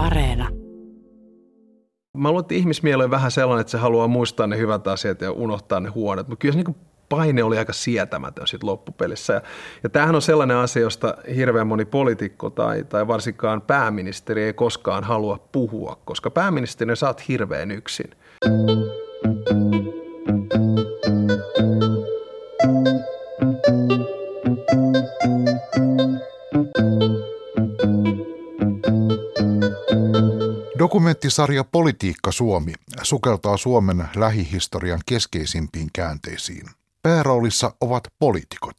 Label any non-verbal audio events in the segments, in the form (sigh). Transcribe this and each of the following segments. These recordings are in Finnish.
Areena. Mä luulen, että ihmismieli on vähän sellainen, että se haluaa muistaa ne hyvät asiat ja unohtaa ne huonot, mutta kyllä se niin paine oli aika sietämätön sitten loppupelissä. Ja, ja tämähän on sellainen asia, josta hirveän moni poliitikko tai, tai varsinkaan pääministeri ei koskaan halua puhua, koska pääministeri saat hirveän yksin. Dokumenttisarja Politiikka Suomi sukeltaa Suomen lähihistorian keskeisimpiin käänteisiin. Pääroolissa ovat poliitikot.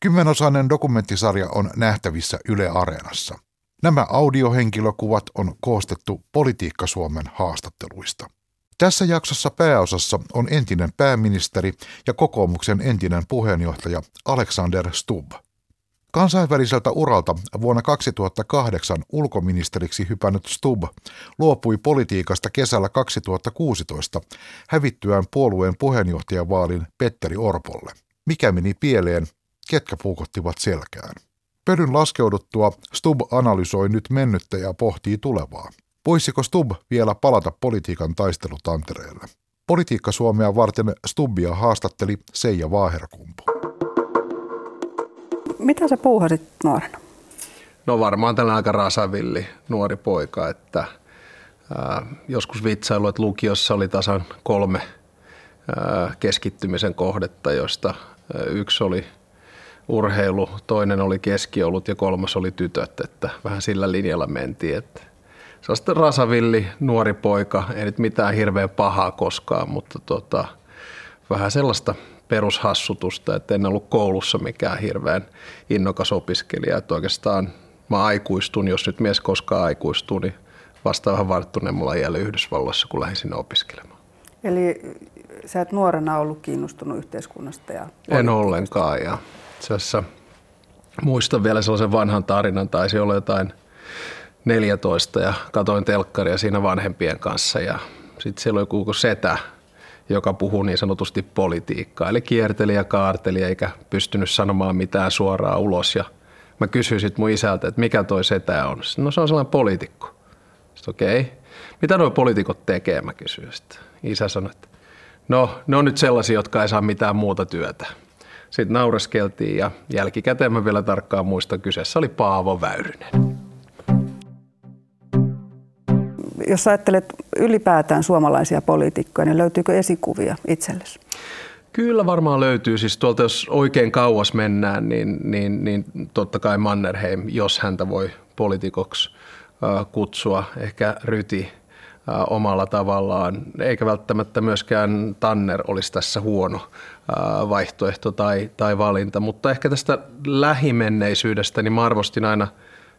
Kymmenosainen dokumenttisarja on nähtävissä Yle Areenassa. Nämä audiohenkilökuvat on koostettu Politiikka Suomen haastatteluista. Tässä jaksossa pääosassa on entinen pääministeri ja kokoomuksen entinen puheenjohtaja Alexander Stubb. Kansainväliseltä uralta vuonna 2008 ulkoministeriksi hypännyt Stubb luopui politiikasta kesällä 2016 hävittyään puolueen puheenjohtajavaalin Petteri Orpolle. Mikä meni pieleen, ketkä puukottivat selkään. Pödyn laskeuduttua Stubb analysoi nyt mennyttä ja pohtii tulevaa. Voisiko Stubb vielä palata politiikan taistelutantereelle? Politiikka Suomea varten Stubbia haastatteli Seija Vaaherkumpu. Mitä sä puuhasit nuorena? No varmaan tällainen aika rasavilli nuori poika, että ää, joskus vitsailu, että lukiossa oli tasan kolme ää, keskittymisen kohdetta, joista ää, yksi oli urheilu, toinen oli keskiolut ja kolmas oli tytöt, että vähän sillä linjalla mentiin, että sellaista rasavilli nuori poika, ei nyt mitään hirveän pahaa koskaan, mutta tota, vähän sellaista perushassutusta, että en ollut koulussa mikään hirveän innokas opiskelija. Että oikeastaan mä aikuistun, jos nyt mies koskaan aikuistuu, niin vasta vähän varttuneemmalla iällä Yhdysvalloissa, kun lähdin sinne opiskelemaan. Eli sä et nuorena ollut kiinnostunut yhteiskunnasta? Ja en ollenkaan. Ja itse muistan vielä sellaisen vanhan tarinan, taisi olla jotain 14 ja katoin telkkaria siinä vanhempien kanssa ja sitten siellä oli joku setä, joka puhuu niin sanotusti politiikkaa. Eli kierteli ja kaarteli eikä pystynyt sanomaan mitään suoraan ulos. Ja mä kysyin sitten mun isältä, että mikä toi setä on. No se on sellainen poliitikko. Sitten okei, okay. mitä nuo poliitikot tekee, mä kysyin. Sitten isä sanoi, että no ne on nyt sellaisia, jotka ei saa mitään muuta työtä. Sitten naureskeltiin ja jälkikäteen mä vielä tarkkaan muistan, kyseessä oli Paavo Väyrynen jos ajattelet ylipäätään suomalaisia poliitikkoja, niin löytyykö esikuvia itsellesi? Kyllä varmaan löytyy. Siis tuolta jos oikein kauas mennään, niin, niin, niin totta kai Mannerheim, jos häntä voi poliitikoksi kutsua, ehkä Ryti omalla tavallaan, eikä välttämättä myöskään Tanner olisi tässä huono vaihtoehto tai, tai valinta, mutta ehkä tästä lähimenneisyydestä niin mä arvostin aina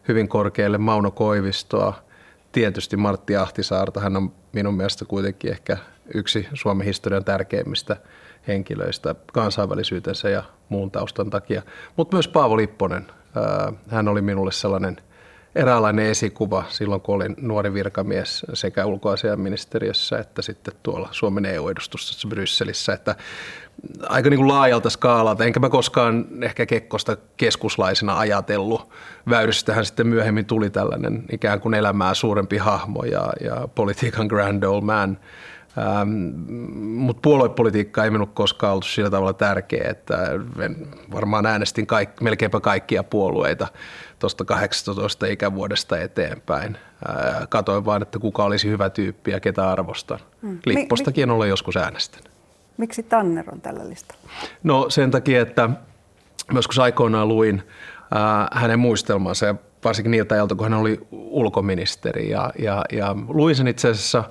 hyvin korkealle Mauno Koivistoa, tietysti Martti Ahtisaarta. Hän on minun mielestä kuitenkin ehkä yksi Suomen historian tärkeimmistä henkilöistä kansainvälisyytensä ja muun taustan takia. Mutta myös Paavo Lipponen. Hän oli minulle sellainen eräänlainen esikuva silloin, kun olin nuori virkamies sekä ulkoasiaministeriössä että sitten tuolla Suomen EU-edustustossa Brysselissä. Että aika niin kuin laajalta skaalalta, enkä mä koskaan ehkä Kekkosta keskuslaisena ajatellut. Väyrystähän sitten myöhemmin tuli tällainen ikään kuin elämää suurempi hahmo ja, ja politiikan grand old man. Ähm, mutta puoluepolitiikka ei minun koskaan ollut sillä tavalla tärkeä, että varmaan äänestin kaik, melkeinpä kaikkia puolueita tuosta 18 ikävuodesta eteenpäin. Äh, katoin vain, että kuka olisi hyvä tyyppi ja ketä arvostan. Hmm. Lippostakin olen joskus äänestänyt. Miksi Tanner on tällä listalla? No sen takia, että myös kun aikoinaan luin ää, hänen muistelmansa ja varsinkin niiltä ajalta, kun hän oli ulkoministeri ja, ja, ja luin sen itse asiassa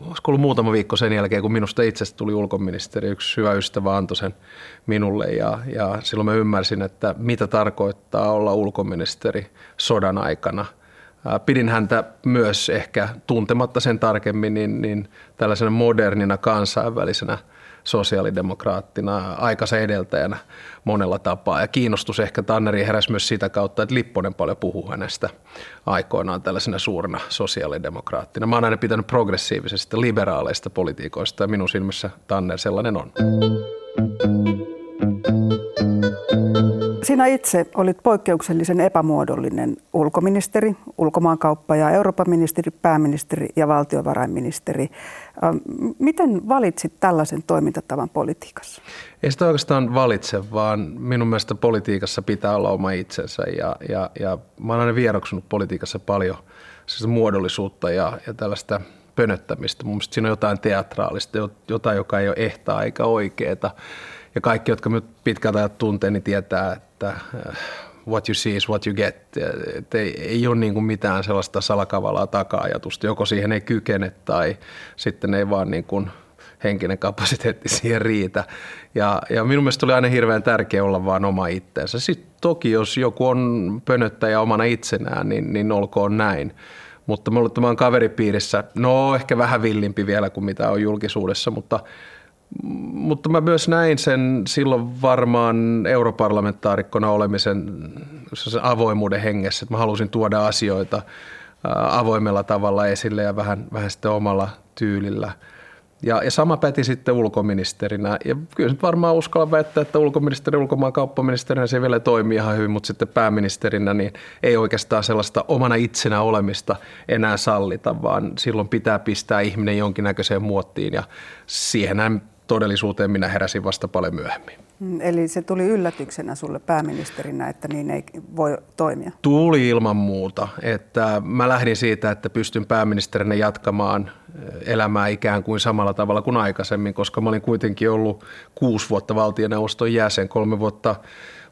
olisiko ollut muutama viikko sen jälkeen, kun minusta itsestä tuli ulkoministeri. Yksi hyvä ystävä antoi sen minulle ja, ja silloin mä ymmärsin, että mitä tarkoittaa olla ulkoministeri sodan aikana – Pidin häntä myös ehkä tuntematta sen tarkemmin niin, niin tällaisena modernina kansainvälisenä sosiaalidemokraattina, aikansa edeltäjänä monella tapaa. Ja kiinnostus ehkä Tanneri heräsi myös sitä kautta, että Lipponen paljon puhuu hänestä aikoinaan tällaisena suurena sosiaalidemokraattina. Mä oon aina pitänyt progressiivisesta, liberaaleista politiikoista ja minun silmissä Tanner sellainen on. Sinä itse olit poikkeuksellisen epämuodollinen ulkoministeri, ulkomaankauppa- ja Euroopan ministeri, pääministeri ja valtiovarainministeri. Miten valitsit tällaisen toimintatavan politiikassa? Ei sitä oikeastaan valitse, vaan minun mielestä politiikassa pitää olla oma itsensä. Ja, ja, ja mä olen aina vieroksunut politiikassa paljon siis muodollisuutta ja, ja tällaista pönöttämistä. Mun siinä on jotain teatraalista, jotain, joka ei ole ehtaa eikä oikeeta. Ja kaikki, jotka nyt pitkältä ajat tuntee, niin tietää, että äh, what you see is what you get. Et ei, ei ole niin kuin mitään sellaista salakavalaa taka-ajatusta. Joko siihen ei kykene tai sitten ei vaan niin kuin henkinen kapasiteetti (laughs) siihen riitä. Ja, ja minun mielestä oli aina hirveän tärkeä olla vaan oma itteensä. Sitten toki, jos joku on pönöttäjä omana itsenään, niin, niin olkoon näin. Mutta mulla on kaveripiirissä, no ehkä vähän villimpi vielä kuin mitä on julkisuudessa, mutta – mutta mä myös näin sen silloin varmaan europarlamentaarikkona olemisen avoimuuden hengessä, että mä halusin tuoda asioita avoimella tavalla esille ja vähän, vähän sitten omalla tyylillä. Ja, ja sama päti sitten ulkoministerinä. Ja kyllä nyt varmaan uskalla väittää, että ulkoministeri, ulkomaan kauppaministerinä se vielä toimii ihan hyvin, mutta sitten pääministerinä niin ei oikeastaan sellaista omana itsenä olemista enää sallita, vaan silloin pitää pistää ihminen jonkinnäköiseen muottiin ja siihen todellisuuteen minä heräsin vasta paljon myöhemmin. Mm, eli se tuli yllätyksenä sulle pääministerinä, että niin ei voi toimia? Tuli ilman muuta. Että mä lähdin siitä, että pystyn pääministerinä jatkamaan eh, elämää ikään kuin samalla tavalla kuin aikaisemmin, koska mä olin kuitenkin ollut kuusi vuotta valtioneuvoston jäsen, kolme vuotta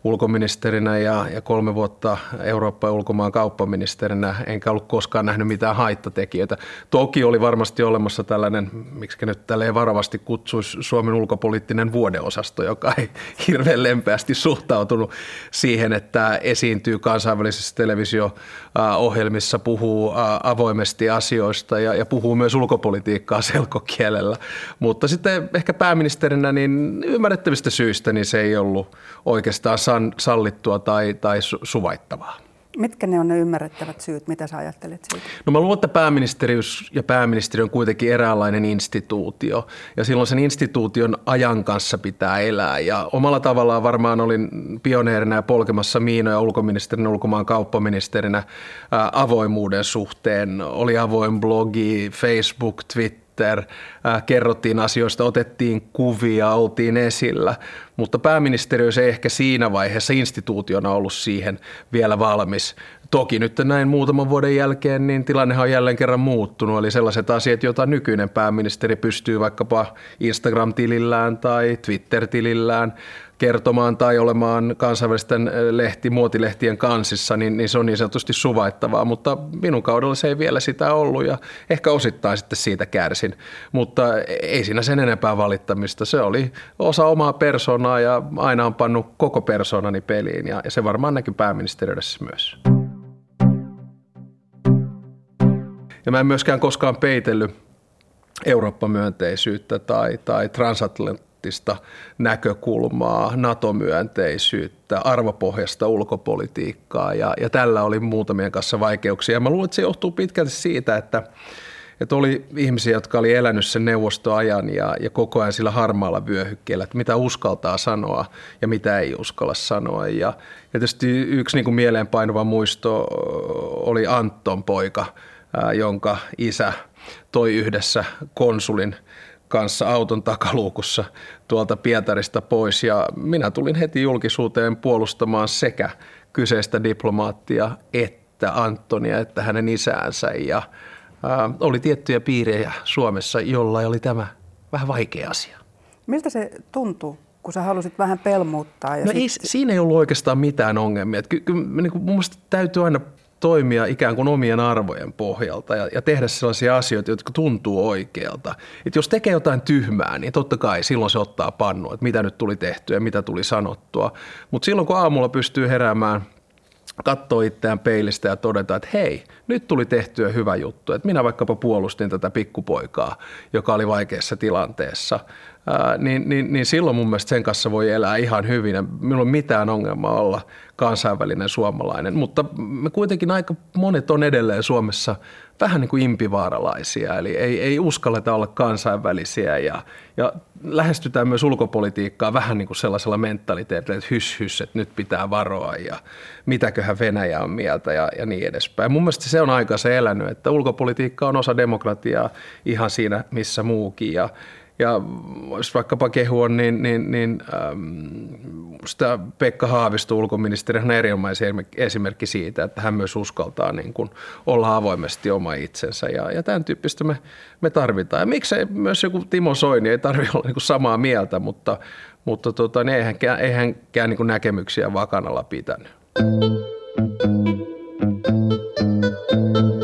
ulkoministerinä ja, ja kolme vuotta Eurooppa- ja ulkomaan kauppaministerinä, enkä ollut koskaan nähnyt mitään haittatekijöitä. Toki oli varmasti olemassa tällainen, miksi nyt tälleen varovasti kutsuisi Suomen ulkopoliittinen vuodeosasto, joka ei (laughs) hirveän lempeästi suhtautunut siihen, että esiintyy kansainvälisessä televisio-ohjelmissa, puhuu avoimesti asioista ja, ja puhuu myös ulkopolitiikkaa (laughs) selkokielellä. Mutta sitten ehkä pääministerinä niin ymmärrettävistä syistä niin se ei ollut oikeastaan san, sallittua tai, tai suvaittavaa. Mitkä ne on ne ymmärrettävät syyt, mitä sä ajattelet siitä? No mä luulen, että pääministeriys ja pääministeri on kuitenkin eräänlainen instituutio ja silloin sen instituution ajan kanssa pitää elää ja omalla tavallaan varmaan olin pioneerina ja polkemassa miinoja ulkoministerinä, ulkomaan kauppaministerinä ää, avoimuuden suhteen. Oli avoin blogi, Facebook, Twitter Twitter, äh, kerrottiin asioista, otettiin kuvia, oltiin esillä, mutta pääministeriö ei ehkä siinä vaiheessa instituutiona ollut siihen vielä valmis. Toki nyt näin muutaman vuoden jälkeen, niin tilannehan on jälleen kerran muuttunut, eli sellaiset asiat, joita nykyinen pääministeri pystyy vaikkapa Instagram-tilillään tai Twitter-tilillään kertomaan tai olemaan kansainvälisten eh, lehti, muotilehtien kansissa, niin, niin se on niin sanotusti suvaittavaa, mutta minun kaudella se ei vielä sitä ollut ja ehkä osittain sitten siitä kärsin, mutta ei siinä sen enempää valittamista. Se oli osa omaa persoonaa ja aina on pannut koko persoonani peliin ja, se varmaan näkyy pääministeriössä myös. Ja mä en myöskään koskaan peitellyt Eurooppa-myönteisyyttä tai, tai transatlanttista näkökulmaa, NATO-myönteisyyttä, arvopohjasta ulkopolitiikkaa ja, ja tällä oli muutamien kanssa vaikeuksia. Mä luulen, että se johtuu pitkälti siitä, että, että oli ihmisiä, jotka oli elänyt sen neuvostoajan ja, ja koko ajan sillä harmaalla vyöhykkeellä, että mitä uskaltaa sanoa ja mitä ei uskalla sanoa. Ja, ja tietysti yksi niin kuin mieleenpainuva muisto oli Anton poika, jonka isä toi yhdessä konsulin kanssa auton takaluukussa tuolta Pietarista pois ja minä tulin heti julkisuuteen puolustamaan sekä kyseistä diplomaattia että Antonia että hänen isäänsä ja ää, oli tiettyjä piirejä Suomessa, jolla oli tämä vähän vaikea asia. Miltä se tuntuu, kun sä halusit vähän pelmuuttaa? Ja no sit... ei, siinä ei ollut oikeastaan mitään ongelmia. Ky- ky- niin kuin mun mielestä täytyy aina toimia ikään kuin omien arvojen pohjalta ja, ja tehdä sellaisia asioita, jotka tuntuu oikealta. Et jos tekee jotain tyhmää, niin totta kai silloin se ottaa pannu, että mitä nyt tuli tehtyä ja mitä tuli sanottua. Mutta silloin kun aamulla pystyy heräämään katsoa itseään peilistä ja todeta, että hei, nyt tuli tehtyä hyvä juttu. Että minä vaikkapa puolustin tätä pikkupoikaa, joka oli vaikeassa tilanteessa. Ää, niin, niin, niin silloin mun mielestä sen kanssa voi elää ihan hyvin. Minulla on mitään ongelmaa olla kansainvälinen suomalainen, mutta me kuitenkin aika monet on edelleen Suomessa vähän niin kuin impivaaralaisia, eli ei, ei uskalleta olla kansainvälisiä ja, ja lähestytään myös ulkopolitiikkaa vähän niin kuin sellaisella mentaliteetillä, että hys hys, että nyt pitää varoa ja mitäköhän Venäjä on mieltä ja, ja niin edespäin. Mun mielestä se on aika se elänyt, että ulkopolitiikka on osa demokratiaa ihan siinä missä muukin ja, ja jos vaikkapa kehua, niin, niin, niin ähm, sitä Pekka Haavisto ulkoministeri on erinomainen esimerkki siitä, että hän myös uskaltaa niin kuin olla avoimesti oma itsensä ja, ja tämän tyyppistä me, me tarvitaan. Ja miksei myös joku Timo Soini, ei tarvitse olla niin kuin samaa mieltä, mutta, mutta tota, niin eihän, eihän niin kuin näkemyksiä vakanalla pitänyt.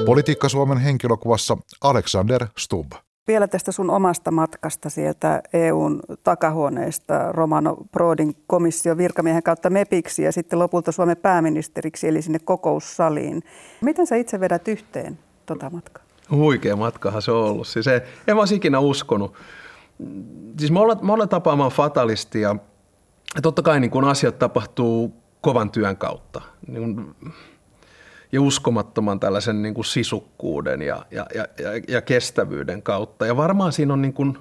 Politiikka Suomen henkilökuvassa Alexander Stubb. Vielä tästä sun omasta matkasta sieltä EUn takahuoneesta Romano Prodin komission virkamiehen kautta MEPiksi ja sitten lopulta Suomen pääministeriksi, eli sinne kokoussaliin. Miten sä itse vedät yhteen tota matkaa? Huikea matkahan se on ollut. Siis ei, en mä olisi ikinä uskonut. Siis mä olen, mä olen tapaamaan fatalistia. Totta kai niin kun asiat tapahtuu kovan työn kautta. Niin ja uskomattoman tällaisen niin kuin sisukkuuden ja, ja, ja, ja kestävyyden kautta. Ja varmaan siinä on niin kuin,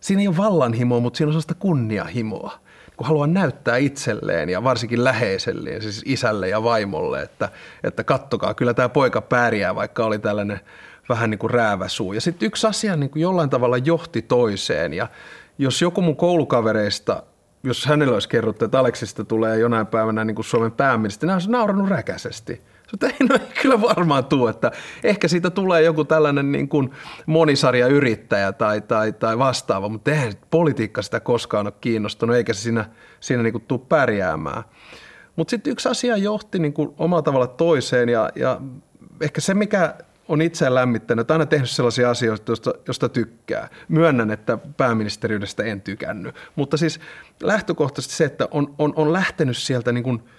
siinä ei ole vallanhimoa, mutta siinä on sellaista kunniahimoa. Kun haluaa näyttää itselleen ja varsinkin läheiselleen, siis isälle ja vaimolle, että, että kattokaa, kyllä tämä poika pärjää, vaikka oli tällainen vähän niin kuin rääväsuu. Ja sitten yksi asia niin kuin jollain tavalla johti toiseen. Ja jos joku mun koulukavereista jos hänelle olisi kerrottu, että Aleksista tulee jonain päivänä niin kuin Suomen pääministeri, hän olisi naurannut räkäisesti. Mutta ei, no, ei kyllä varmaan tule, että ehkä siitä tulee joku tällainen niin kuin monisarja yrittäjä tai, tai, tai vastaava, mutta eihän politiikka sitä koskaan ole kiinnostunut, eikä se siinä, siinä niin kuin tule pärjäämään. Mutta sitten yksi asia johti niin kuin omalla tavalla toiseen ja, ja ehkä se, mikä on itseään lämmittänyt, aina tehnyt sellaisia asioita, joista, josta tykkää. Myönnän, että pääministeriydestä en tykännyt, mutta siis lähtökohtaisesti se, että on, on, on lähtenyt sieltä niin kuin –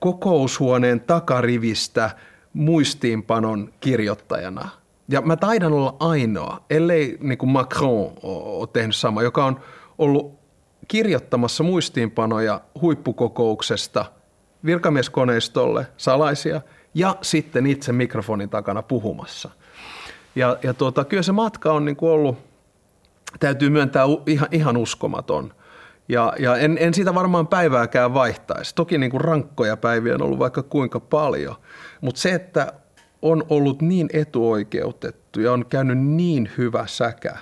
kokoushuoneen takarivistä muistiinpanon kirjoittajana. Ja mä taidan olla ainoa, ellei niin kuin Macron ole tehnyt sama, joka on ollut kirjoittamassa muistiinpanoja huippukokouksesta virkamieskoneistolle salaisia ja sitten itse mikrofonin takana puhumassa. Ja, ja tuota, kyllä se matka on niin kuin ollut, täytyy myöntää ihan, ihan uskomaton – ja, ja en, en siitä varmaan päivääkään vaihtaisi. Toki niin kuin rankkoja päiviä on ollut vaikka kuinka paljon, mutta se, että on ollut niin etuoikeutettu ja on käynyt niin hyvä säkä,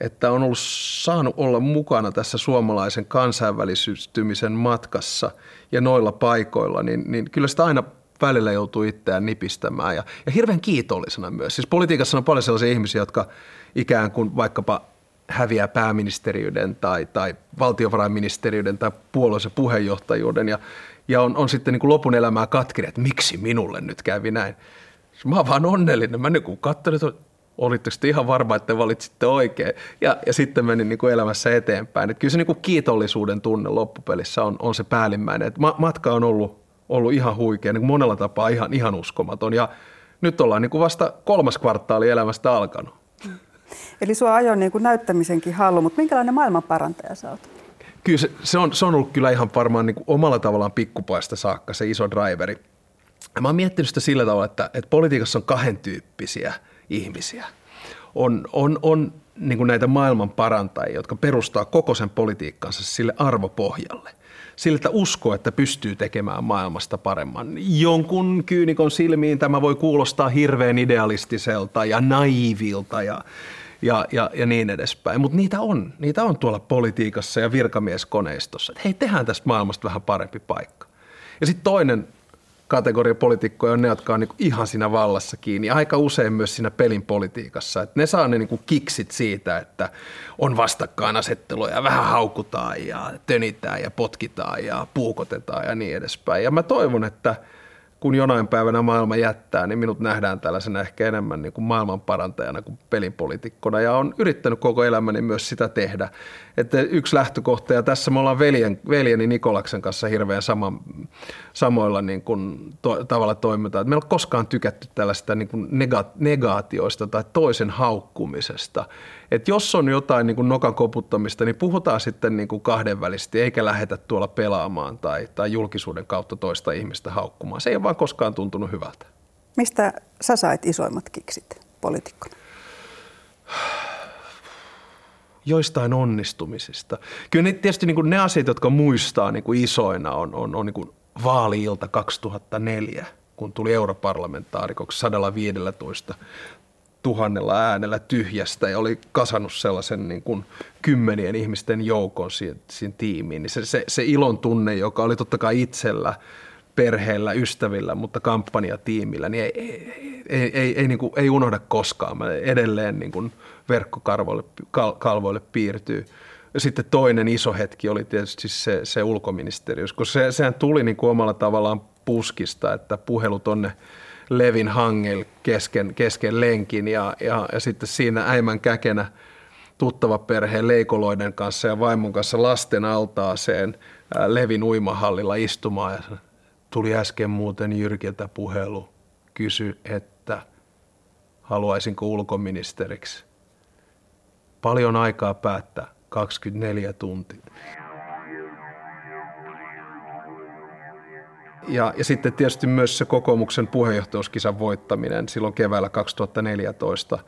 että on ollut saanut olla mukana tässä suomalaisen kansainvälisystymisen matkassa ja noilla paikoilla, niin, niin kyllä sitä aina välillä joutuu itseään nipistämään ja, ja hirveän kiitollisena myös. Siis politiikassa on paljon sellaisia ihmisiä, jotka ikään kuin vaikkapa häviää pääministeriyden tai, tai valtiovarainministeriyden tai puolueensa puheenjohtajuuden ja, ja on, on sitten niin kuin lopun elämää katkiri, että miksi minulle nyt kävi näin. Mä oon vaan onnellinen. Mä niin katsoin, että olitteko te ihan varma, että valitsitte oikein. Ja, ja sitten menin niin kuin elämässä eteenpäin. Että kyllä se niin kuin kiitollisuuden tunne loppupelissä on, on se päällimmäinen. Että matka on ollut, ollut ihan huikea, niin kuin monella tapaa ihan, ihan uskomaton. Ja nyt ollaan niin kuin vasta kolmas kvartaali elämästä alkanut. Eli sua ajoi niin kuin näyttämisenkin hallu, mutta minkälainen maailmanparantaja sä oot? Kyllä se, se, on, se on ollut kyllä ihan varmaan niin kuin omalla tavallaan pikkupaista saakka se iso driveri. Mä oon miettinyt sitä sillä tavalla, että, että politiikassa on kahden tyyppisiä ihmisiä. On, on, on niin kuin näitä maailman parantajia, jotka perustaa koko sen politiikkansa sille arvopohjalle. Sillä, että uskoo, että pystyy tekemään maailmasta paremman. Jonkun kyynikon silmiin tämä voi kuulostaa hirveän idealistiselta ja naivilta ja, ja, ja, ja niin edespäin. Mutta niitä on. Niitä on tuolla politiikassa ja virkamieskoneistossa. Hei, tehdään tästä maailmasta vähän parempi paikka. Ja sitten toinen kategoria poliitikkoja on ne, jotka on niinku ihan siinä vallassa kiinni. Aika usein myös siinä pelin politiikassa. Et ne saa ne niinku kiksit siitä, että on vastakkainasettelua ja vähän haukutaan ja tönitään ja potkitaan ja puukotetaan ja niin edespäin. Ja mä toivon, että kun jonain päivänä maailma jättää, niin minut nähdään tällaisena ehkä enemmän niin kuin maailmanparantajana kuin pelipolitikkona. Ja on yrittänyt koko elämäni myös sitä tehdä. Että yksi lähtökohta, ja tässä me ollaan veljen, veljeni Nikolaksen kanssa hirveän sama, samoilla niin kuin to, tavalla toimitaan. Meillä on koskaan tykätty tällaista niin kuin nega, negaatioista tai toisen haukkumisesta. Että jos on jotain niin kuin nokan koputtamista, niin puhutaan sitten niin kuin kahdenvälisesti, eikä lähetä tuolla pelaamaan tai, tai julkisuuden kautta toista ihmistä haukkumaan. Se ei ole vaan koskaan tuntunut hyvältä. Mistä sä sait isoimmat kiksit poliitikkona? Joistain onnistumisista. Kyllä ne, tietysti niin kuin ne asiat, jotka muistaa niin kuin isoina, on, on, on niin kuin vaali-ilta 2004, kun tuli europarlamentaarikoksi 115 tuhannella äänellä tyhjästä ja oli kasannut sellaisen niin kuin kymmenien ihmisten joukon siihen, siihen tiimiin. Niin se, se, se ilon tunne, joka oli totta kai itsellä, perheellä, ystävillä, mutta kampanjatiimillä, niin ei, ei, ei, ei, ei, niin kuin, ei unohda koskaan. Mä edelleen niin kuin verkkokalvoille kal, kalvoille piirtyy. Ja sitten toinen iso hetki oli tietysti se, se ulkoministeriös, kun se, sehän tuli niin kuin omalla tavallaan puskista, että puhelu tonne – Levin hangel kesken, kesken lenkin ja, ja, ja sitten siinä äimän käkenä tuttava perheen leikoloiden kanssa ja vaimon kanssa lasten altaaseen Levin uimahallilla istumaan ja tuli äsken muuten Jyrkiltä puhelu, kysy, että haluaisinko ulkoministeriksi. Paljon aikaa päättää, 24 tuntia. Ja, ja sitten tietysti myös se kokoomuksen puheenjohtajuuskisan voittaminen silloin keväällä 2014,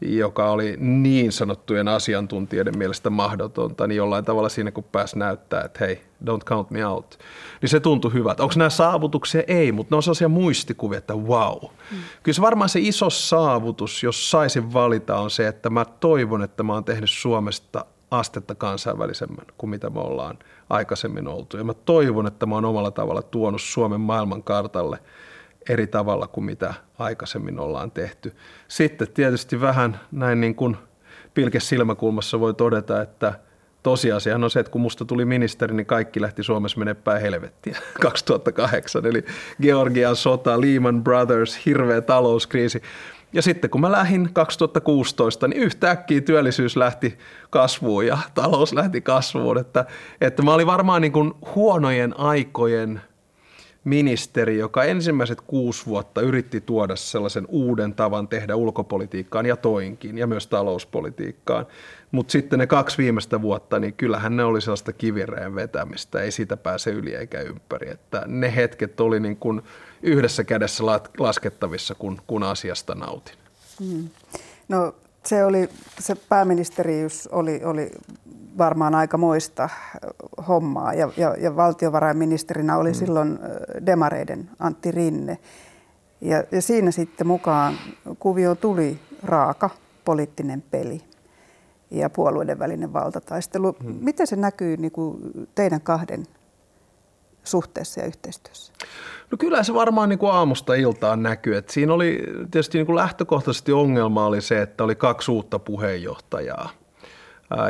joka oli niin sanottujen asiantuntijoiden mielestä mahdotonta, niin jollain tavalla siinä kun pääsi näyttää, että hei, don't count me out, niin se tuntui hyvältä. Onko nämä saavutuksia? Ei, mutta ne on sellaisia muistikuvia, että wow. Mm. Kyllä se varmaan se iso saavutus, jos saisin valita, on se, että mä toivon, että mä oon tehnyt Suomesta astetta kansainvälisemmän kuin mitä me ollaan aikaisemmin oltu. Ja mä toivon, että mä oon omalla tavalla tuonut Suomen maailmankartalle eri tavalla kuin mitä aikaisemmin ollaan tehty. Sitten tietysti vähän näin niin kuin pilke silmäkulmassa voi todeta, että tosiasiahan on se, että kun musta tuli ministeri, niin kaikki lähti Suomessa menemään helvettiä (laughs) 2008. Eli Georgian sota, Lehman Brothers, hirveä talouskriisi. Ja sitten kun mä lähdin 2016, niin yhtäkkiä työllisyys lähti kasvuun ja talous lähti kasvuun. Että, että mä olin varmaan niin kuin huonojen aikojen ministeri, joka ensimmäiset kuusi vuotta yritti tuoda sellaisen uuden tavan tehdä ulkopolitiikkaan ja toinkin ja myös talouspolitiikkaan. Mutta sitten ne kaksi viimeistä vuotta, niin kyllähän ne oli sellaista kivireen vetämistä, ei siitä pääse yli eikä ympäri. Että ne hetket oli niin kuin yhdessä kädessä laskettavissa, kun, kun asiasta nautin. Mm. No se, oli, se pääministeriys oli, oli varmaan aika moista hommaa ja, ja, ja valtiovarainministerinä oli mm. silloin demareiden Antti Rinne. Ja, ja siinä sitten mukaan kuvio tuli raaka poliittinen peli ja puolueiden välinen valtataistelu. Hmm. Miten se näkyy niin kuin teidän kahden suhteessa ja yhteistyössä? No kyllä se varmaan niin kuin aamusta iltaan näkyy. Et siinä oli tietysti niin kuin lähtökohtaisesti ongelma oli se, että oli kaksi uutta puheenjohtajaa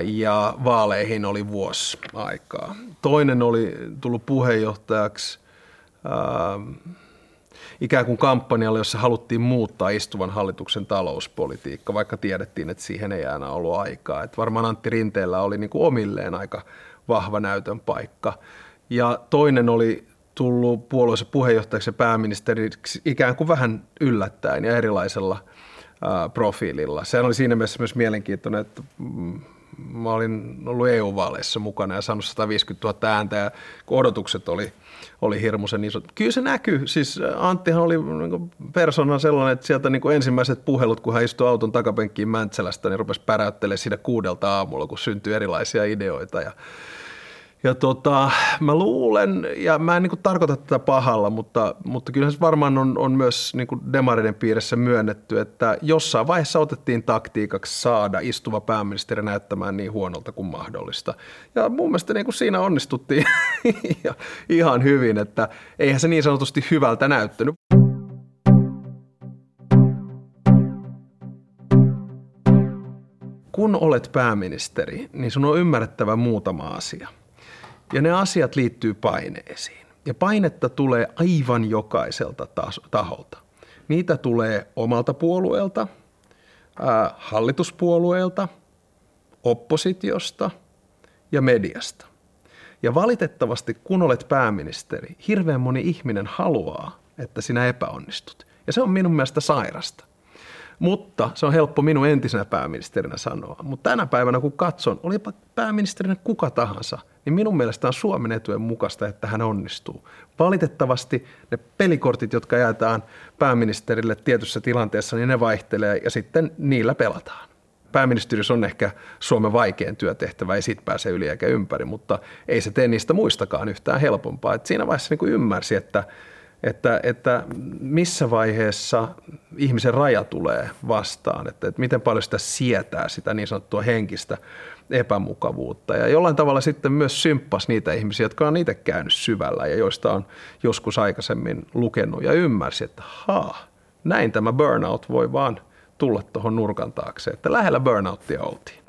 ja vaaleihin oli vuosi aikaa. Toinen oli tullut puheenjohtajaksi ikään kuin kampanjalle, jossa haluttiin muuttaa istuvan hallituksen talouspolitiikka, vaikka tiedettiin, että siihen ei enää ollut aikaa. Et varmaan Antti Rinteellä oli niin kuin omilleen aika vahva näytön paikka. Ja toinen oli tullut puolueensa puheenjohtajaksi ja pääministeriksi ikään kuin vähän yllättäen ja erilaisella profiililla. Se oli siinä mielessä myös mielenkiintoinen, että mm, mä olin ollut EU-vaaleissa mukana ja saanut 150 000 ääntä ja odotukset oli, oli hirmuisen isot. Kyllä se näkyy. Siis Anttihan oli niin persona sellainen, että sieltä niin ensimmäiset puhelut, kun hän istui auton takapenkkiin Mäntsälästä, niin rupesi päräyttelemään siinä kuudelta aamulla, kun syntyi erilaisia ideoita ja ja tota, mä luulen, ja mä en niin kuin tarkoita tätä pahalla, mutta, mutta kyllähän se varmaan on, on myös niin kuin demareiden piirissä myönnetty, että jossain vaiheessa otettiin taktiikaksi saada istuva pääministeri näyttämään niin huonolta kuin mahdollista. Ja mun mielestä niin kuin siinä onnistuttiin (laughs) ihan hyvin, että eihän se niin sanotusti hyvältä näyttänyt. Kun olet pääministeri, niin sun on ymmärrettävä muutama asia – ja ne asiat liittyy paineisiin. Ja painetta tulee aivan jokaiselta taholta. Niitä tulee omalta puolueelta, hallituspuolueelta, oppositiosta ja mediasta. Ja valitettavasti, kun olet pääministeri, hirveän moni ihminen haluaa, että sinä epäonnistut. Ja se on minun mielestä sairasta. Mutta se on helppo minun entisenä pääministerinä sanoa. Mutta tänä päivänä kun katson, olipa pääministerinä kuka tahansa, niin minun mielestä on Suomen etujen mukaista, että hän onnistuu. Valitettavasti ne pelikortit, jotka jaetaan pääministerille tietyssä tilanteessa, niin ne vaihtelee ja sitten niillä pelataan. Pääministeriys on ehkä Suomen vaikein työtehtävä, ei siitä pääse yli eikä ympäri, mutta ei se tee niistä muistakaan yhtään helpompaa. Et siinä vaiheessa niin ymmärsi, että että, että missä vaiheessa ihmisen raja tulee vastaan, että, että miten paljon sitä sietää sitä niin sanottua henkistä epämukavuutta. Ja jollain tavalla sitten myös symppas niitä ihmisiä, jotka on itse käynyt syvällä ja joista on joskus aikaisemmin lukenut ja ymmärsi, että haa, näin tämä burnout voi vaan tulla tuohon nurkan taakse, että lähellä burnouttia oltiin.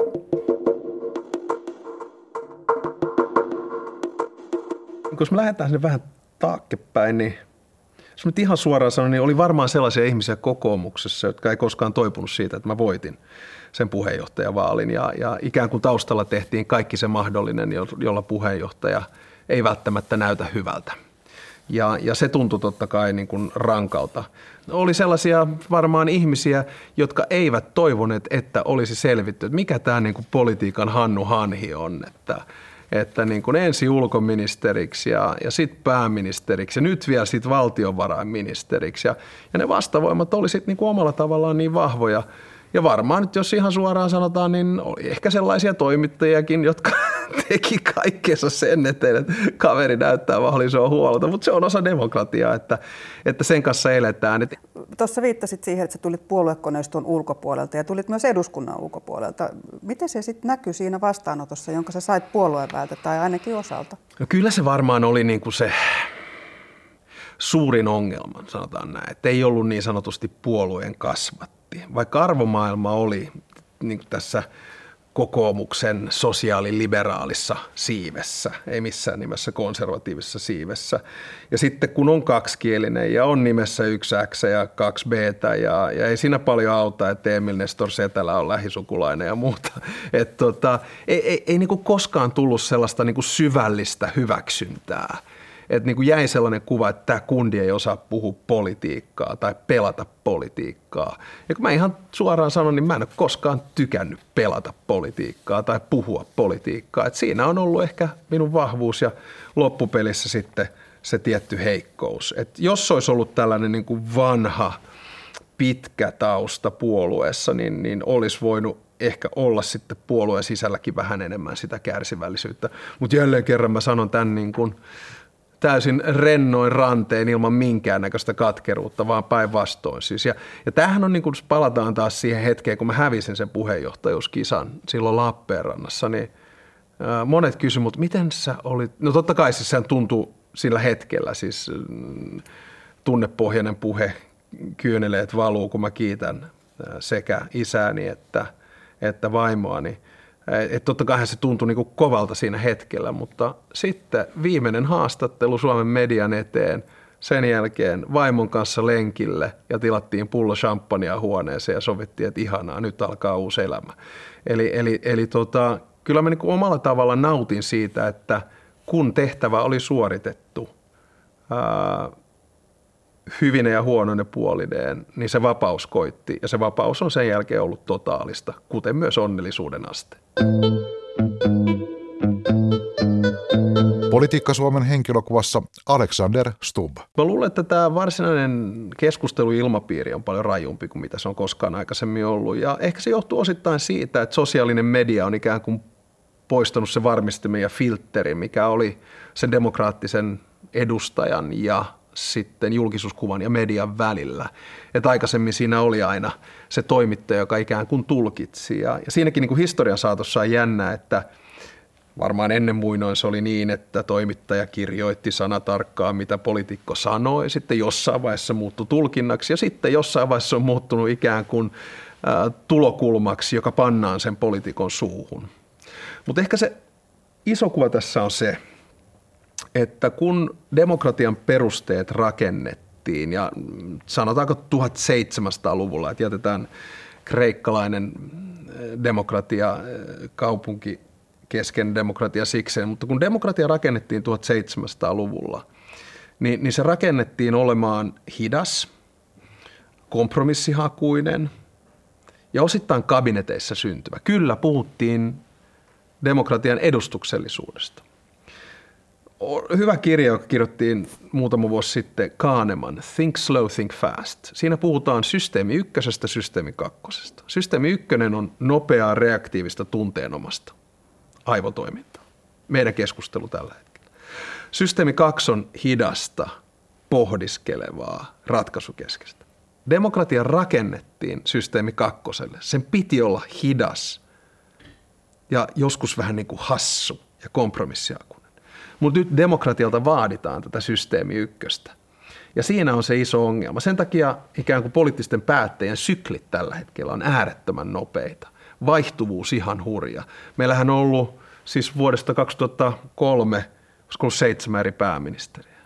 Jos me lähdetään sinne vähän taakkepäin, niin jos nyt ihan suoraan sanon, niin oli varmaan sellaisia ihmisiä kokoomuksessa, jotka ei koskaan toipunut siitä, että mä voitin sen puheenjohtajavaalin. Ja, ja ikään kuin taustalla tehtiin kaikki se mahdollinen, jolla puheenjohtaja ei välttämättä näytä hyvältä. Ja, ja se tuntui totta kai niin kuin rankalta. Oli sellaisia varmaan ihmisiä, jotka eivät toivoneet, että olisi selvitty, että mikä tämä niin kuin politiikan Hannu Hanhi on. Että, että niin kuin ensi ulkoministeriksi ja, ja sitten pääministeriksi ja nyt vielä sitten valtiovarainministeriksi. Ja, ja ne vastavoimat oli sitten niin omalla tavallaan niin vahvoja. Ja varmaan nyt jos ihan suoraan sanotaan, niin oli ehkä sellaisia toimittajiakin, jotka (laughs) teki kaikkeensa sen eteen, että kaveri näyttää mahdollisimman huolta, mutta se on osa demokratiaa, että, että sen kanssa eletään. Tuossa viittasit siihen, että sä tulit puoluekoneiston ulkopuolelta ja tulit myös eduskunnan ulkopuolelta. Miten se sitten näkyy siinä vastaanotossa, jonka sä sait puolueen päältä tai ainakin osalta? No kyllä se varmaan oli niin kuin se suurin ongelma, sanotaan näin, että ei ollut niin sanotusti puolueen kasvatti. Vaikka arvomaailma oli niin tässä – kokoomuksen sosiaaliliberaalissa siivessä, ei missään nimessä konservatiivisessa siivessä. Ja sitten kun on kaksikielinen ja on nimessä yksi X ja kaksi B ja, ja ei siinä paljon auta, että Emil Nestor Setälä on lähisukulainen ja muuta. Et tota, ei ei, ei niinku koskaan tullut sellaista niinku syvällistä hyväksyntää – että niin kuin jäi sellainen kuva, että tämä kundi ei osaa puhua politiikkaa tai pelata politiikkaa. Ja kun mä ihan suoraan sanon, niin mä en ole koskaan tykännyt pelata politiikkaa tai puhua politiikkaa. Et siinä on ollut ehkä minun vahvuus ja loppupelissä sitten se tietty heikkous. Et jos olisi ollut tällainen niin kuin vanha, pitkä tausta puolueessa, niin, niin olisi voinut ehkä olla sitten puolueen sisälläkin vähän enemmän sitä kärsivällisyyttä. Mutta jälleen kerran mä sanon tämän niin kuin täysin rennoin ranteen ilman minkäännäköistä katkeruutta, vaan päinvastoin siis. Ja, ja tämähän on niin kuin, palataan taas siihen hetkeen, kun mä hävisin sen puheenjohtajuuskisan silloin Lappeenrannassa, niin monet kysyivät, mutta miten sä olit, no totta kai siis sehän tuntui sillä hetkellä, siis mm, tunnepohjainen puhe, kyyneleet valuu, kun mä kiitän sekä isääni että, että vaimoani – että totta kai se tuntui niin kovalta siinä hetkellä, mutta sitten viimeinen haastattelu Suomen median eteen, sen jälkeen vaimon kanssa lenkille ja tilattiin pullo champagnea huoneeseen ja sovittiin, että ihanaa, nyt alkaa uusi elämä. Eli, eli, eli tota, kyllä mä niin omalla tavalla nautin siitä, että kun tehtävä oli suoritettu, ää, hyvine ja huonoine puolineen, niin se vapaus koitti. Ja se vapaus on sen jälkeen ollut totaalista, kuten myös onnellisuuden aste. Politiikka Suomen henkilökuvassa Alexander Stubb. Mä luulen, että tämä varsinainen keskusteluilmapiiri on paljon rajumpi kuin mitä se on koskaan aikaisemmin ollut. Ja ehkä se johtuu osittain siitä, että sosiaalinen media on ikään kuin poistanut se varmistimen ja filtteri, mikä oli sen demokraattisen edustajan ja sitten julkisuuskuvan ja median välillä. Että aikaisemmin siinä oli aina se toimittaja, joka ikään kuin tulkitsi. Ja, ja siinäkin niin kuin historian saatossa on jännä, että varmaan ennen muinoin se oli niin, että toimittaja kirjoitti sanatarkkaan, mitä poliitikko sanoi. Sitten jossain vaiheessa muuttui tulkinnaksi ja sitten jossain vaiheessa on muuttunut ikään kuin ä, tulokulmaksi, joka pannaan sen poliitikon suuhun. Mutta ehkä se iso kuva tässä on se, että kun demokratian perusteet rakennettiin ja sanotaanko 1700-luvulla, että jätetään kreikkalainen demokratia, kaupunki kesken demokratia sikseen, mutta kun demokratia rakennettiin 1700-luvulla, niin, niin se rakennettiin olemaan hidas, kompromissihakuinen ja osittain kabineteissa syntyvä. Kyllä puhuttiin demokratian edustuksellisuudesta. Hyvä kirja, joka kirjoittiin muutama vuosi sitten, Kahneman, Think Slow, Think Fast. Siinä puhutaan systeemi ykkösestä, systeemi kakkosesta. Systeemi ykkönen on nopeaa, reaktiivista, tunteenomasta aivotoimintaa. Meidän keskustelu tällä hetkellä. Systeemi kaksi on hidasta, pohdiskelevaa, ratkaisukeskeistä. Demokratia rakennettiin systeemi kakkoselle. Sen piti olla hidas ja joskus vähän niin kuin hassu ja kompromissiakuinen. Mutta nyt demokratialta vaaditaan tätä systeemi ykköstä. Ja siinä on se iso ongelma. Sen takia ikään kuin poliittisten päättäjien syklit tällä hetkellä on äärettömän nopeita. Vaihtuvuus ihan hurja. Meillähän on ollut siis vuodesta 2003, olisiko ollut seitsemän eri pääministeriä,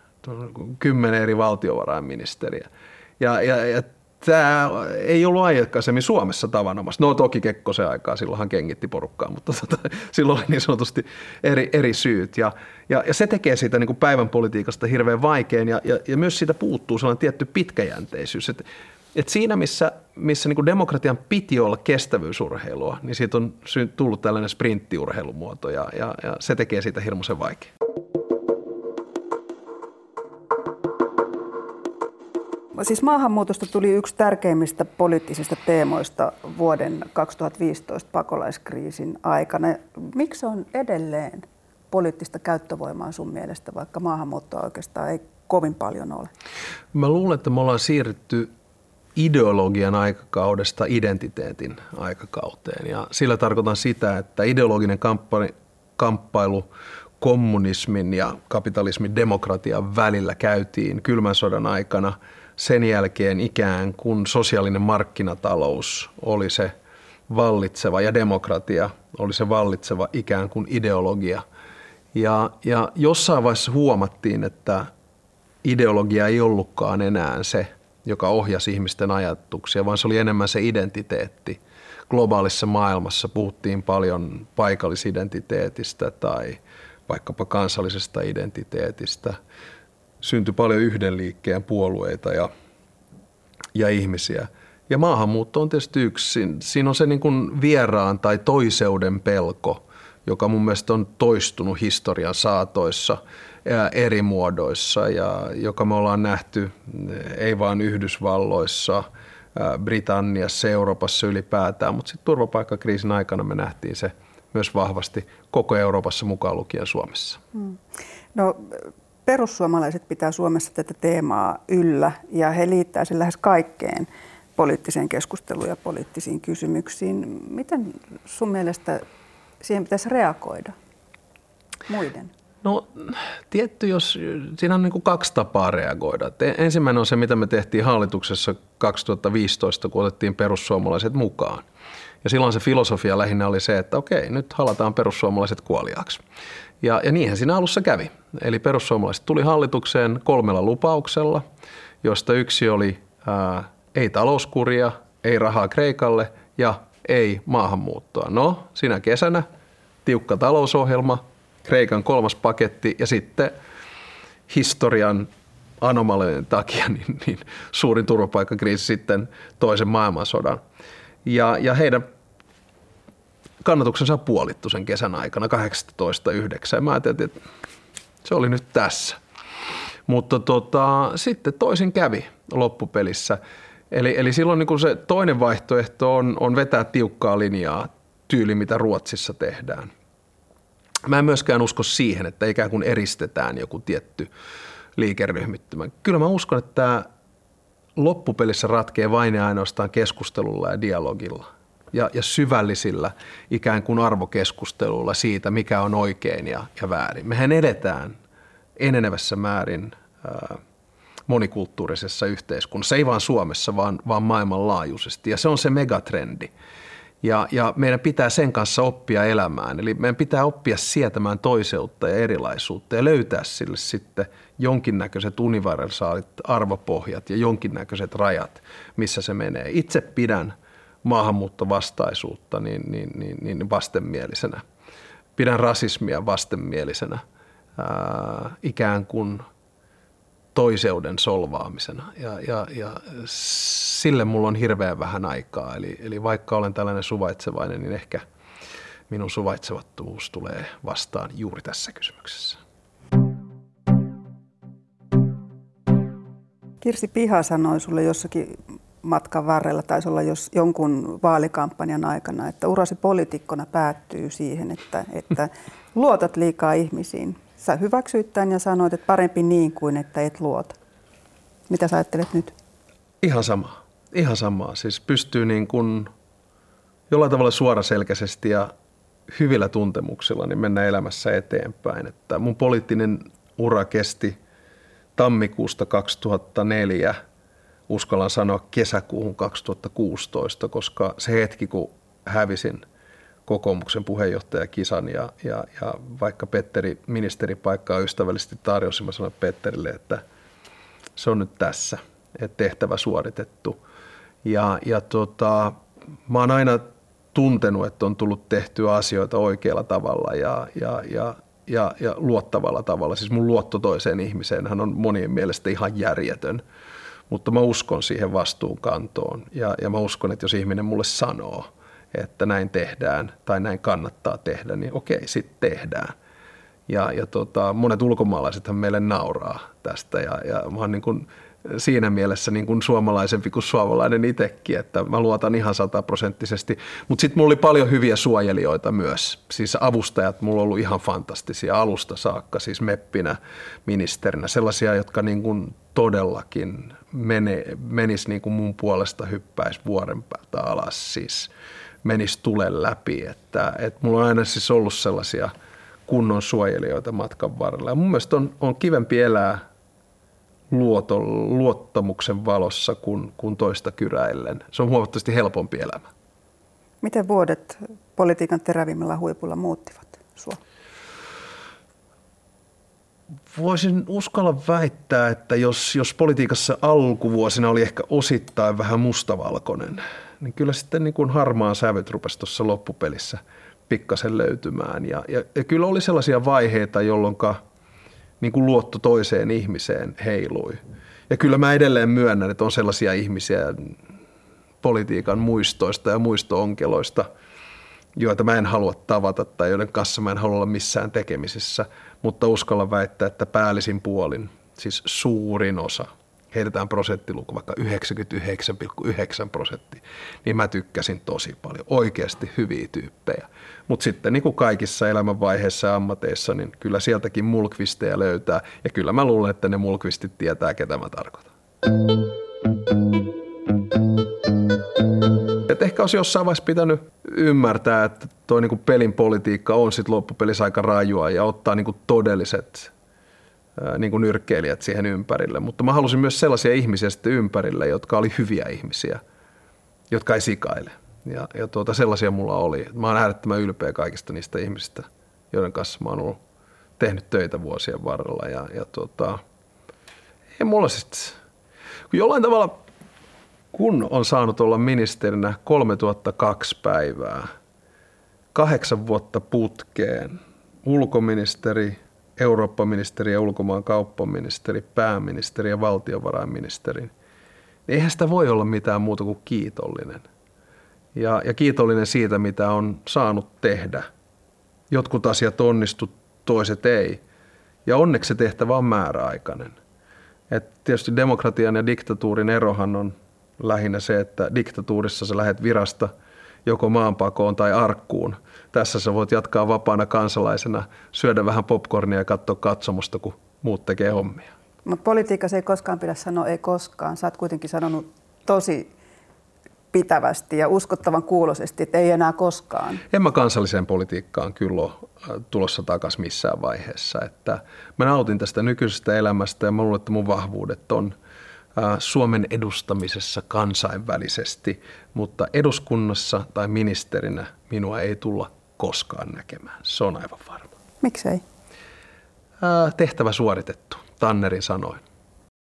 kymmenen eri valtiovarainministeriä. Ja, ja, ja tämä ei ollut aikaisemmin Suomessa tavanomaista. No toki Kekkosen aikaa, silloinhan kengitti porukkaa, mutta tota, silloin oli niin sanotusti eri, eri syyt. Ja, ja, ja se tekee siitä niin kuin päivän politiikasta hirveän vaikean ja, ja, ja myös siitä puuttuu sellainen tietty pitkäjänteisyys. Et, et siinä, missä, missä niin kuin demokratian piti olla kestävyysurheilua, niin siitä on tullut tällainen sprinttiurheilumuoto ja, ja, ja se tekee siitä hirmuisen vaikeaa. Siis maahanmuutosta tuli yksi tärkeimmistä poliittisista teemoista vuoden 2015 pakolaiskriisin aikana. Miksi on edelleen poliittista käyttövoimaa sun mielestä, vaikka maahanmuuttoa oikeastaan ei kovin paljon ole? Mä luulen, että me ollaan siirrytty ideologian aikakaudesta identiteetin aikakauteen. Ja sillä tarkoitan sitä, että ideologinen kamppailu kommunismin ja kapitalismin demokratian välillä käytiin kylmän sodan aikana – sen jälkeen ikään kuin sosiaalinen markkinatalous oli se vallitseva ja demokratia oli se vallitseva ikään kuin ideologia. Ja, ja jossain vaiheessa huomattiin, että ideologia ei ollutkaan enää se, joka ohjasi ihmisten ajatuksia, vaan se oli enemmän se identiteetti. Globaalissa maailmassa puhuttiin paljon paikallisidentiteetistä tai vaikkapa kansallisesta identiteetistä – syntyi paljon yhden liikkeen puolueita ja, ja ihmisiä. Ja maahanmuutto on tietysti yksi. Siinä on se niin kuin vieraan tai toiseuden pelko, joka mun mielestä on toistunut historian saatoissa eri muodoissa ja joka me ollaan nähty ei vain Yhdysvalloissa, Britanniassa, Euroopassa ylipäätään, mutta sitten turvapaikkakriisin aikana me nähtiin se myös vahvasti koko Euroopassa mukaan lukien Suomessa. Hmm. No perussuomalaiset pitää Suomessa tätä teemaa yllä ja he liittää sen lähes kaikkeen poliittiseen keskusteluun ja poliittisiin kysymyksiin. Miten sun mielestä siihen pitäisi reagoida muiden? No tietty, jos siinä on niin kuin kaksi tapaa reagoida. ensimmäinen on se, mitä me tehtiin hallituksessa 2015, kun otettiin perussuomalaiset mukaan. Ja silloin se filosofia lähinnä oli se, että okei, nyt halataan perussuomalaiset kuoliaaksi. Ja, ja niinhän siinä alussa kävi. Eli perussuomalaiset tuli hallitukseen kolmella lupauksella, josta yksi oli ää, ei talouskuria, ei rahaa Kreikalle ja ei maahanmuuttoa. No, siinä kesänä tiukka talousohjelma, Kreikan kolmas paketti ja sitten historian anomalien takia (laughs) niin, niin suurin turvapaikkakriisi sitten toisen maailmansodan. Ja, ja heidän kannatuksensa puolittu sen kesän aikana 18-9. Mä ajattelin, että se oli nyt tässä. Mutta tota, sitten toisin kävi loppupelissä. Eli, eli silloin niin se toinen vaihtoehto on, on vetää tiukkaa linjaa tyyli, mitä Ruotsissa tehdään. Mä en myöskään usko siihen, että ikään kuin eristetään joku tietty liikeryhmittymä. Kyllä mä uskon, että loppupelissä ratkee vain ja ainoastaan keskustelulla ja dialogilla ja, ja syvällisillä ikään kuin arvokeskustelulla siitä, mikä on oikein ja, ja väärin. Mehän edetään enenevässä määrin ää, monikulttuurisessa yhteiskunnassa, ei vain Suomessa, vaan, vaan maailmanlaajuisesti. Ja se on se megatrendi. Ja, ja meidän pitää sen kanssa oppia elämään. Eli meidän pitää oppia sietämään toiseutta ja erilaisuutta ja löytää sille sitten jonkinnäköiset universaalit arvopohjat ja jonkinnäköiset rajat, missä se menee. Itse pidän maahanmuuttovastaisuutta niin, niin, niin, niin vastenmielisenä. Pidän rasismia vastenmielisenä ää, ikään kuin toiseuden solvaamisena. Ja, ja, ja sille mulla on hirveän vähän aikaa. Eli, eli vaikka olen tällainen suvaitsevainen, niin ehkä minun suvaitsevattomuus tulee vastaan juuri tässä kysymyksessä. Kirsi Piha sanoi sulle jossakin matkan varrella, taisi olla jos jonkun vaalikampanjan aikana, että urasi poliitikkona päättyy siihen, että, että (laughs) luotat liikaa ihmisiin. Sä hyväksyit tämän ja sanoit, että parempi niin kuin, että et luota. Mitä sä ajattelet nyt? Ihan sama. Ihan sama. Siis pystyy niin kuin jollain tavalla suoraselkäisesti ja hyvillä tuntemuksilla niin mennä elämässä eteenpäin. Että mun poliittinen ura kesti tammikuusta 2004, uskallan sanoa kesäkuuhun 2016, koska se hetki, kun hävisin kokoomuksen puheenjohtajakisan ja, ja, ja vaikka Petteri ministeripaikkaa ystävällisesti tarjosi, mä sanoin Petterille, että se on nyt tässä, että tehtävä suoritettu. Ja, ja tota, mä oon aina tuntenut, että on tullut tehtyä asioita oikealla tavalla ja, ja, ja, ja, ja luottavalla tavalla. Siis mun luotto toiseen ihmiseen hän on monien mielestä ihan järjetön, mutta mä uskon siihen vastuunkantoon ja, ja mä uskon, että jos ihminen mulle sanoo, että näin tehdään tai näin kannattaa tehdä, niin okei, sitten tehdään. Ja, ja tota, monet ulkomaalaisethan meille nauraa tästä ja, ja mä oon niin kuin siinä mielessä niin kuin suomalaisempi kuin suomalainen itsekin, että mä luotan ihan sataprosenttisesti. Mutta sitten mulla oli paljon hyviä suojelijoita myös. Siis avustajat mulla on ollut ihan fantastisia alusta saakka, siis meppinä, ministerinä. Sellaisia, jotka niin kuin todellakin mene, menis niin kuin mun puolesta hyppäisi vuoren päältä alas. Siis menisi tule läpi. Että, että mulla on aina siis ollut sellaisia kunnon suojelijoita matkan varrella. Ja mun mielestä on, on kivempi elää luoton, luottamuksen valossa kuin, kuin toista kyräillen. Se on huomattavasti helpompi elämä. Miten vuodet politiikan terävimmällä huipulla muuttivat sinua? Voisin uskalla väittää, että jos, jos politiikassa alkuvuosina oli ehkä osittain vähän mustavalkoinen, niin kyllä sitten niin kuin harmaan sävyt rupesi tuossa loppupelissä pikkasen löytymään. Ja, ja, ja kyllä oli sellaisia vaiheita, jolloin niin kuin luotto toiseen ihmiseen heilui. Ja kyllä mä edelleen myönnän, että on sellaisia ihmisiä politiikan muistoista ja muistoonkeloista, joita mä en halua tavata tai joiden kanssa mä en halua olla missään tekemisissä, mutta uskalla väittää, että päällisin puolin, siis suurin osa – heitetään prosenttiluku vaikka 99,9 prosenttia, niin mä tykkäsin tosi paljon. Oikeasti hyviä tyyppejä. Mutta sitten niin kuin kaikissa elämänvaiheissa ja ammateissa, niin kyllä sieltäkin mulkvistejä löytää. Ja kyllä mä luulen, että ne mulkvistit tietää, ketä mä tarkoitan. Ehkä olisi jossain vaiheessa pitänyt ymmärtää, että tuo niin pelin politiikka on sitten loppupelissä aika rajua ja ottaa niin todelliset niin nyrkkeilijät siihen ympärille. Mutta mä halusin myös sellaisia ihmisiä sitten ympärille, jotka oli hyviä ihmisiä, jotka ei sikaile. Ja, ja tuota, sellaisia mulla oli. Mä oon äärettömän ylpeä kaikista niistä ihmisistä, joiden kanssa mä oon ollut tehnyt töitä vuosien varrella. Ja, ja tuota, ei mulla sitten, jollain tavalla, kun on saanut olla ministerinä 3002 päivää, kahdeksan vuotta putkeen, ulkoministeri, Eurooppa-ministeri ja ulkomaan kauppaministeri, pääministeri ja valtiovarainministeri, niin eihän sitä voi olla mitään muuta kuin kiitollinen. Ja, ja kiitollinen siitä, mitä on saanut tehdä. Jotkut asiat onnistu, toiset ei. Ja onneksi se tehtävä on määräaikainen. Et tietysti demokratian ja diktatuurin erohan on lähinnä se, että diktatuurissa sä lähdet virasta – joko maanpakoon tai arkkuun. Tässä sä voit jatkaa vapaana kansalaisena, syödä vähän popcornia ja katsoa katsomusta, kun muut tekee hommia. Mutta politiikassa ei koskaan pidä sanoa ei koskaan. Sä oot kuitenkin sanonut tosi pitävästi ja uskottavan kuulosesti, että ei enää koskaan. En mä kansalliseen politiikkaan kyllä ole äh, tulossa takaisin missään vaiheessa. Että mä nautin tästä nykyisestä elämästä ja mä luulen, että mun vahvuudet on Suomen edustamisessa kansainvälisesti, mutta eduskunnassa tai ministerinä minua ei tulla koskaan näkemään. Se on aivan varma. Miksei? Tehtävä suoritettu, Tannerin sanoin.